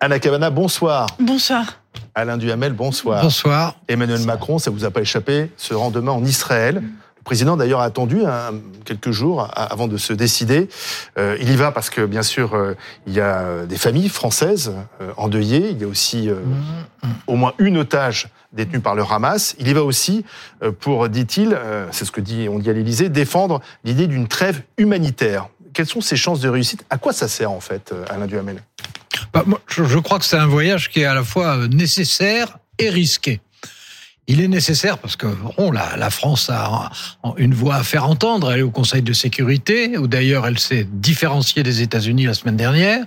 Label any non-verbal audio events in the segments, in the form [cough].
Anna Cavana, bonsoir. Bonsoir. Alain Duhamel, bonsoir. Bonsoir. Emmanuel Macron, ça vous a pas échappé, se rend demain en Israël. Le président d'ailleurs a attendu hein, quelques jours avant de se décider. Euh, il y va parce que bien sûr euh, il y a des familles françaises euh, endeuillées. Il y a aussi au moins une otage détenue par le Hamas. Il y va aussi pour, dit-il, c'est ce que dit on dit à l'Élysée, défendre l'idée d'une trêve humanitaire. Quelles sont ses chances de réussite? À quoi ça sert en fait, Alain Duhamel? Bah, je, crois que c'est un voyage qui est à la fois euh, nécessaire et risqué. Il est nécessaire parce que bon, la, la, France a une voix à faire entendre. Elle est au Conseil de sécurité, où d'ailleurs elle s'est différenciée des États-Unis la semaine dernière.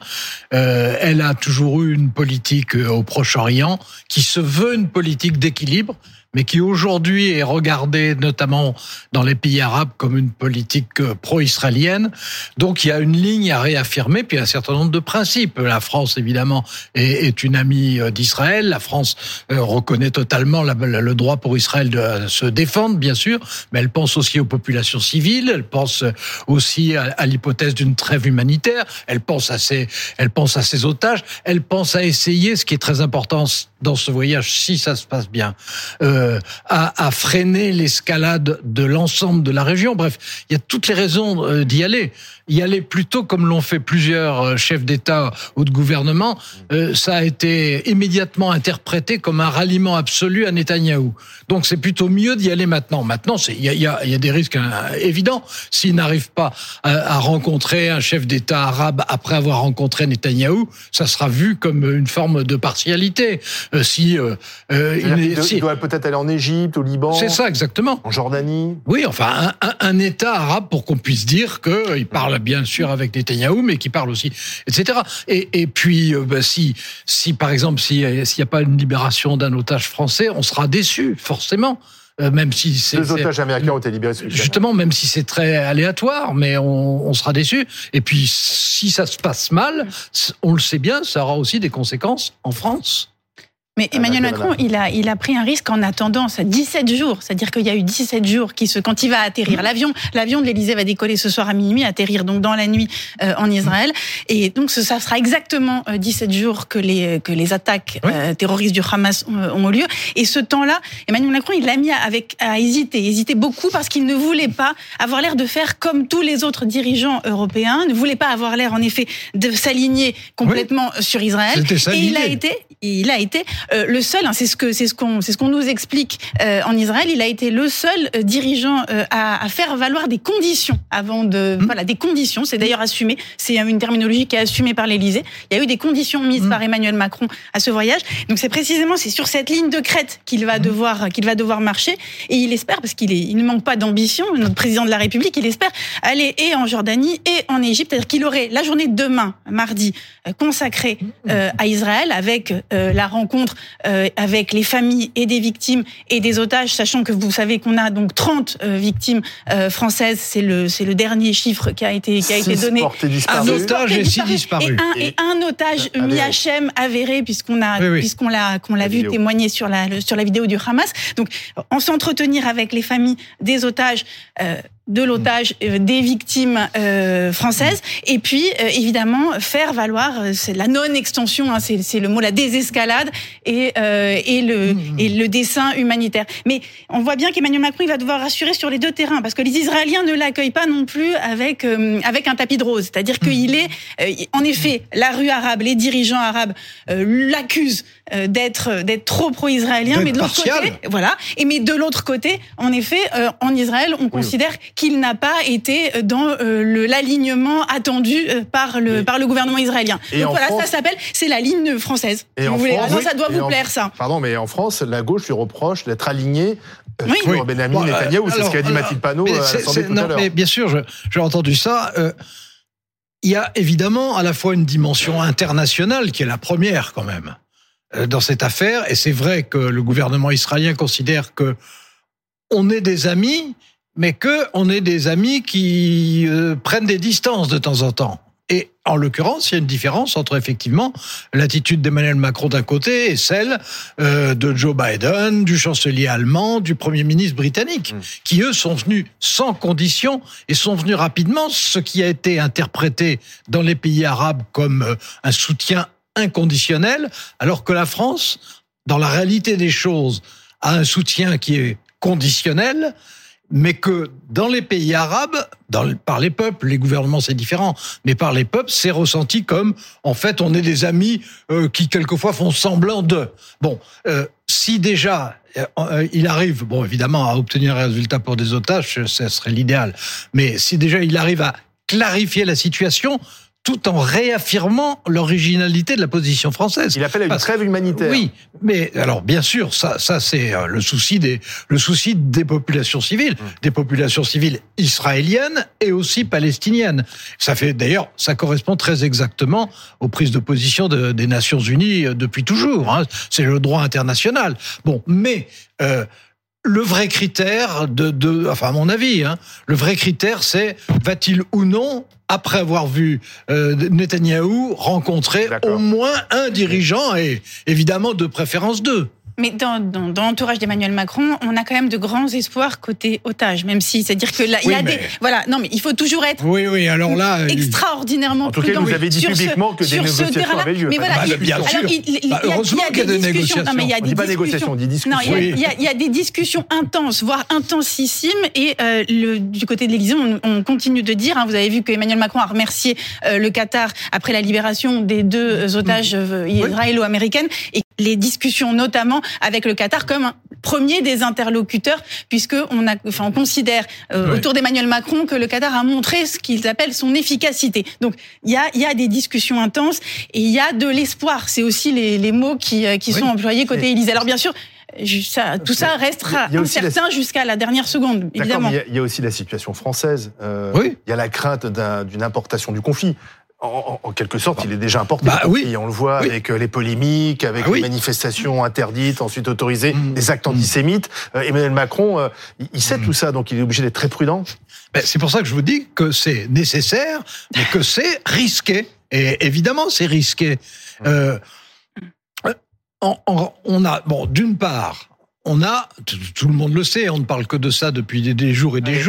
Euh, elle a toujours eu une politique euh, au Proche-Orient qui se veut une politique d'équilibre mais qui aujourd'hui est regardée notamment dans les pays arabes comme une politique euh, pro-israélienne. Donc il y a une ligne à réaffirmer, puis un certain nombre de principes. La France, évidemment, est, une amie euh, d'Israël. La France reconnaît totalement le droit pour Israël de se défendre, bien sûr, mais elle pense aussi aux populations civiles, elle pense aussi à, l'hypothèse d'une trêve humanitaire, elle pense à ses, elle pense à ses otages, elle pense à essayer, ce qui est très important dans ce voyage, si ça se passe bien, euh, à, freiner l'escalade de l'ensemble de la région. Bref, il y a toutes les raisons euh, d'y aller y aller plutôt comme l'ont fait plusieurs euh, chefs d'État ou de gouvernement, ça a été immédiatement interprété comme un ralliement absolu à Donc c'est plutôt mieux d'y aller maintenant. Maintenant, il y a, y, a, y a, des risques hein, évidents. S'il n'arrive pas à, à, rencontrer un chef d'État arabe après avoir rencontré Netanyahou, ça sera vu comme une forme de partialité. Euh, si, euh, il, il, doit peut-être aller en Égypte, au Liban. C'est ça, exactement. En Jordanie. Oui, enfin, un, un, un État arabe pour qu'on puisse dire qu'il parle bien sûr avec Netanyahou, mais qui parle aussi, etc. Et, et puis, euh, bah, si, si par exemple, s'il n'y a pas une libération d'un otage français, on sera déçu, forcément euh, même si c'est deux otages américains ont été libérés. Justement, même si c'est très aléatoire, mais on, on sera déçu. Et puis, si ça se passe mal, on le sait bien, ça aura aussi des conséquences en France. Mais ah, Emmanuel Macron, il a, il a pris un risque en attendant ça 17 jours. C'est-à-dire qu'il y a eu 17 jours qui se, quand il va atterrir. L'avion, l'avion de l'Elysée va décoller ce soir à minuit, atterrir donc dans la nuit euh, en Israël. Et donc, ce, ça sera exactement 17 euh, jours que les, que les attaques euh, terroristes du Hamas ont, eu lieu. Et ce temps-là, Emmanuel Macron, il l'a mis avec, à hésiter. Hésiter beaucoup parce qu'il ne voulait pas avoir l'air de faire comme tous les autres dirigeants européens, ne voulait pas avoir l'air, en effet, de s'aligner complètement sur Israël. Et il a été, il a été euh, le seul, hein, c'est ce que c'est ce qu'on c'est ce qu'on nous explique euh, en Israël. Il a été le seul euh, dirigeant à, à, faire valoir des conditions avant de mmh. voilà des conditions. C'est d'ailleurs assumé. C'est une terminologie qui est assumée par l'Élysée. Il y a eu des conditions mises mmh. par Emmanuel Macron à ce voyage. Donc c'est précisément c'est sur cette ligne de crête qu'il va mmh. devoir qu'il va devoir marcher. Et il espère parce qu'il est il ne manque pas d'ambition. Notre président de la République, il espère aller et en Jordanie et en Égypte. C'est-à-dire qu'il aurait la journée de demain, mardi, consacrée à Israël avec la rencontre euh, avec les familles et des victimes et des otages, sachant que vous savez qu'on a donc 30 euh, victimes euh, françaises. C'est le c'est le dernier chiffre qui a été qui a été donné. Un otage et six disparus. Et un, et un otage ah, mi-HM avéré puisqu'on a puisqu'on l'a qu'on l'a vu témoigner sur la sur la vidéo du Hamas. Donc en s'entretenir avec les familles des otages de l'otage euh, des victimes euh, françaises. Et puis euh, évidemment faire valoir c'est la non extension hein, c'est le mot la désescalade et et le mmh. et le dessin humanitaire. Mais on voit bien qu'Emmanuel Macron il va devoir rassurer sur les deux terrains parce que les Israéliens ne l'accueillent pas non plus avec avec un tapis de rose. C'est-à-dire mmh. qu'il est en effet la rue arabe les dirigeants arabes l'accusent d'être d'être trop pro-israélien mais de l'autre côté voilà. Et mais de l'autre côté en effet en Israël on considère qu'il n'a pas été dans euh, l'alignement attendu euh, par le, par le gouvernement israélien. Et Donc voilà, ça s'appelle, c'est la ligne française. Et vous voulez. Alors, ça doit vous plaire, ça. Pardon, mais en France, la gauche lui reproche d'être alignée euh, oui. sur Benjamin Netanyahu. c'est ce qu'a dit Mathilde Panot à l'Assemblée tout à l'heure. Mais bien sûr, j'ai entendu ça. il y a évidemment à la fois une dimension internationale qui est la première quand même dans cette affaire, et c'est vrai que le gouvernement israélien considère que on est des amis, mais que on est des amis qui euh, prennent des distances de temps en temps. Et en l'occurrence, il y a une différence entre effectivement l'attitude d'Emmanuel Macron d'un côté et celle euh, de Joe Biden, du chancelier allemand, du premier ministre britannique, mm. qui eux sont venus sans condition et sont venus rapidement, ce qui a été interprété dans les pays arabes comme euh, un soutien inconditionnel, alors que la France, dans la réalité des choses, a un soutien qui est conditionnel, mais que dans les pays arabes, dans, par les peuples, les gouvernements c'est différent, mais par les peuples, c'est ressenti comme en fait on est des amis euh, qui quelquefois font semblant de. Bon, euh, si déjà euh, il arrive, bon évidemment à obtenir un résultat pour des otages, ce serait l'idéal, mais si déjà il arrive à clarifier la situation, tout en réaffirmant l'originalité de la position française. Il appelle à une trêve humanitaire. Oui, mais alors bien sûr, ça, ça c'est euh, le souci des, le souci des populations civiles, mmh. des populations civiles israéliennes et aussi palestiniennes. Ça fait d'ailleurs, ça correspond très exactement aux prises de position des Nations Unies euh, depuis toujours. Hein. C'est le droit international. Bon, mais euh, le vrai critère de, de, enfin à mon avis, hein, le vrai critère c'est va-t-il ou non après avoir vu euh, Netanyahou rencontrer au moins un dirigeant et évidemment de préférence deux. Mais dans, dans, dans l'entourage d'Emmanuel Macron, on a quand même de grands espoirs côté otage, même si c'est-à-dire que là, il y a des voilà, non mais il faut toujours être oui oui alors là extraordinairement en tout cas vous avez dit publiquement que des négociations avaient lieu. Mais voilà, bah, bien sûr. Bah, heureusement qu'il y a des négociations. Non mais il y a des négociations, on dit discussions. Non, il y, a, il y a des discussions intenses, voire intensissimes, et euh, le, du côté de l'Élysée, on, on, continue de dire. Hein, vous avez vu que Emmanuel Macron a remercié euh, le Qatar après la libération des deux otages euh, israélo-américaines et les discussions notamment avec le Qatar comme un premier des interlocuteurs, puisque on, a, enfin, on considère euh, autour d'Emmanuel Macron que le Qatar a montré ce qu'ils appellent son efficacité. Donc il y a, y a des discussions intenses et il y a de l'espoir. C'est aussi les, les, mots qui, euh, qui sont employés côté Élysée. Alors bien sûr, ça, tout ça restera incertain jusqu'à la dernière seconde, évidemment. Il y, a, aussi la situation française. Euh, oui. Il y a la crainte d'une importation du conflit en, quelque sorte, il est déjà important. Bah, oui. on le voit avec euh, les polémiques, avec bah les manifestations interdites, ensuite autorisées, mmh. les actes antisémites. Euh, Emmanuel Macron, euh, il sait mmh. tout ça, donc il est obligé d'être très prudent. Ben, c'est pour ça que je vous dis que c'est nécessaire, mais que [laughs] c'est risqué. Et évidemment, c'est risqué. Mmh. on a, bon, d'une part, on a, tout le monde le sait, on ne parle que de ça depuis des jours et des jours.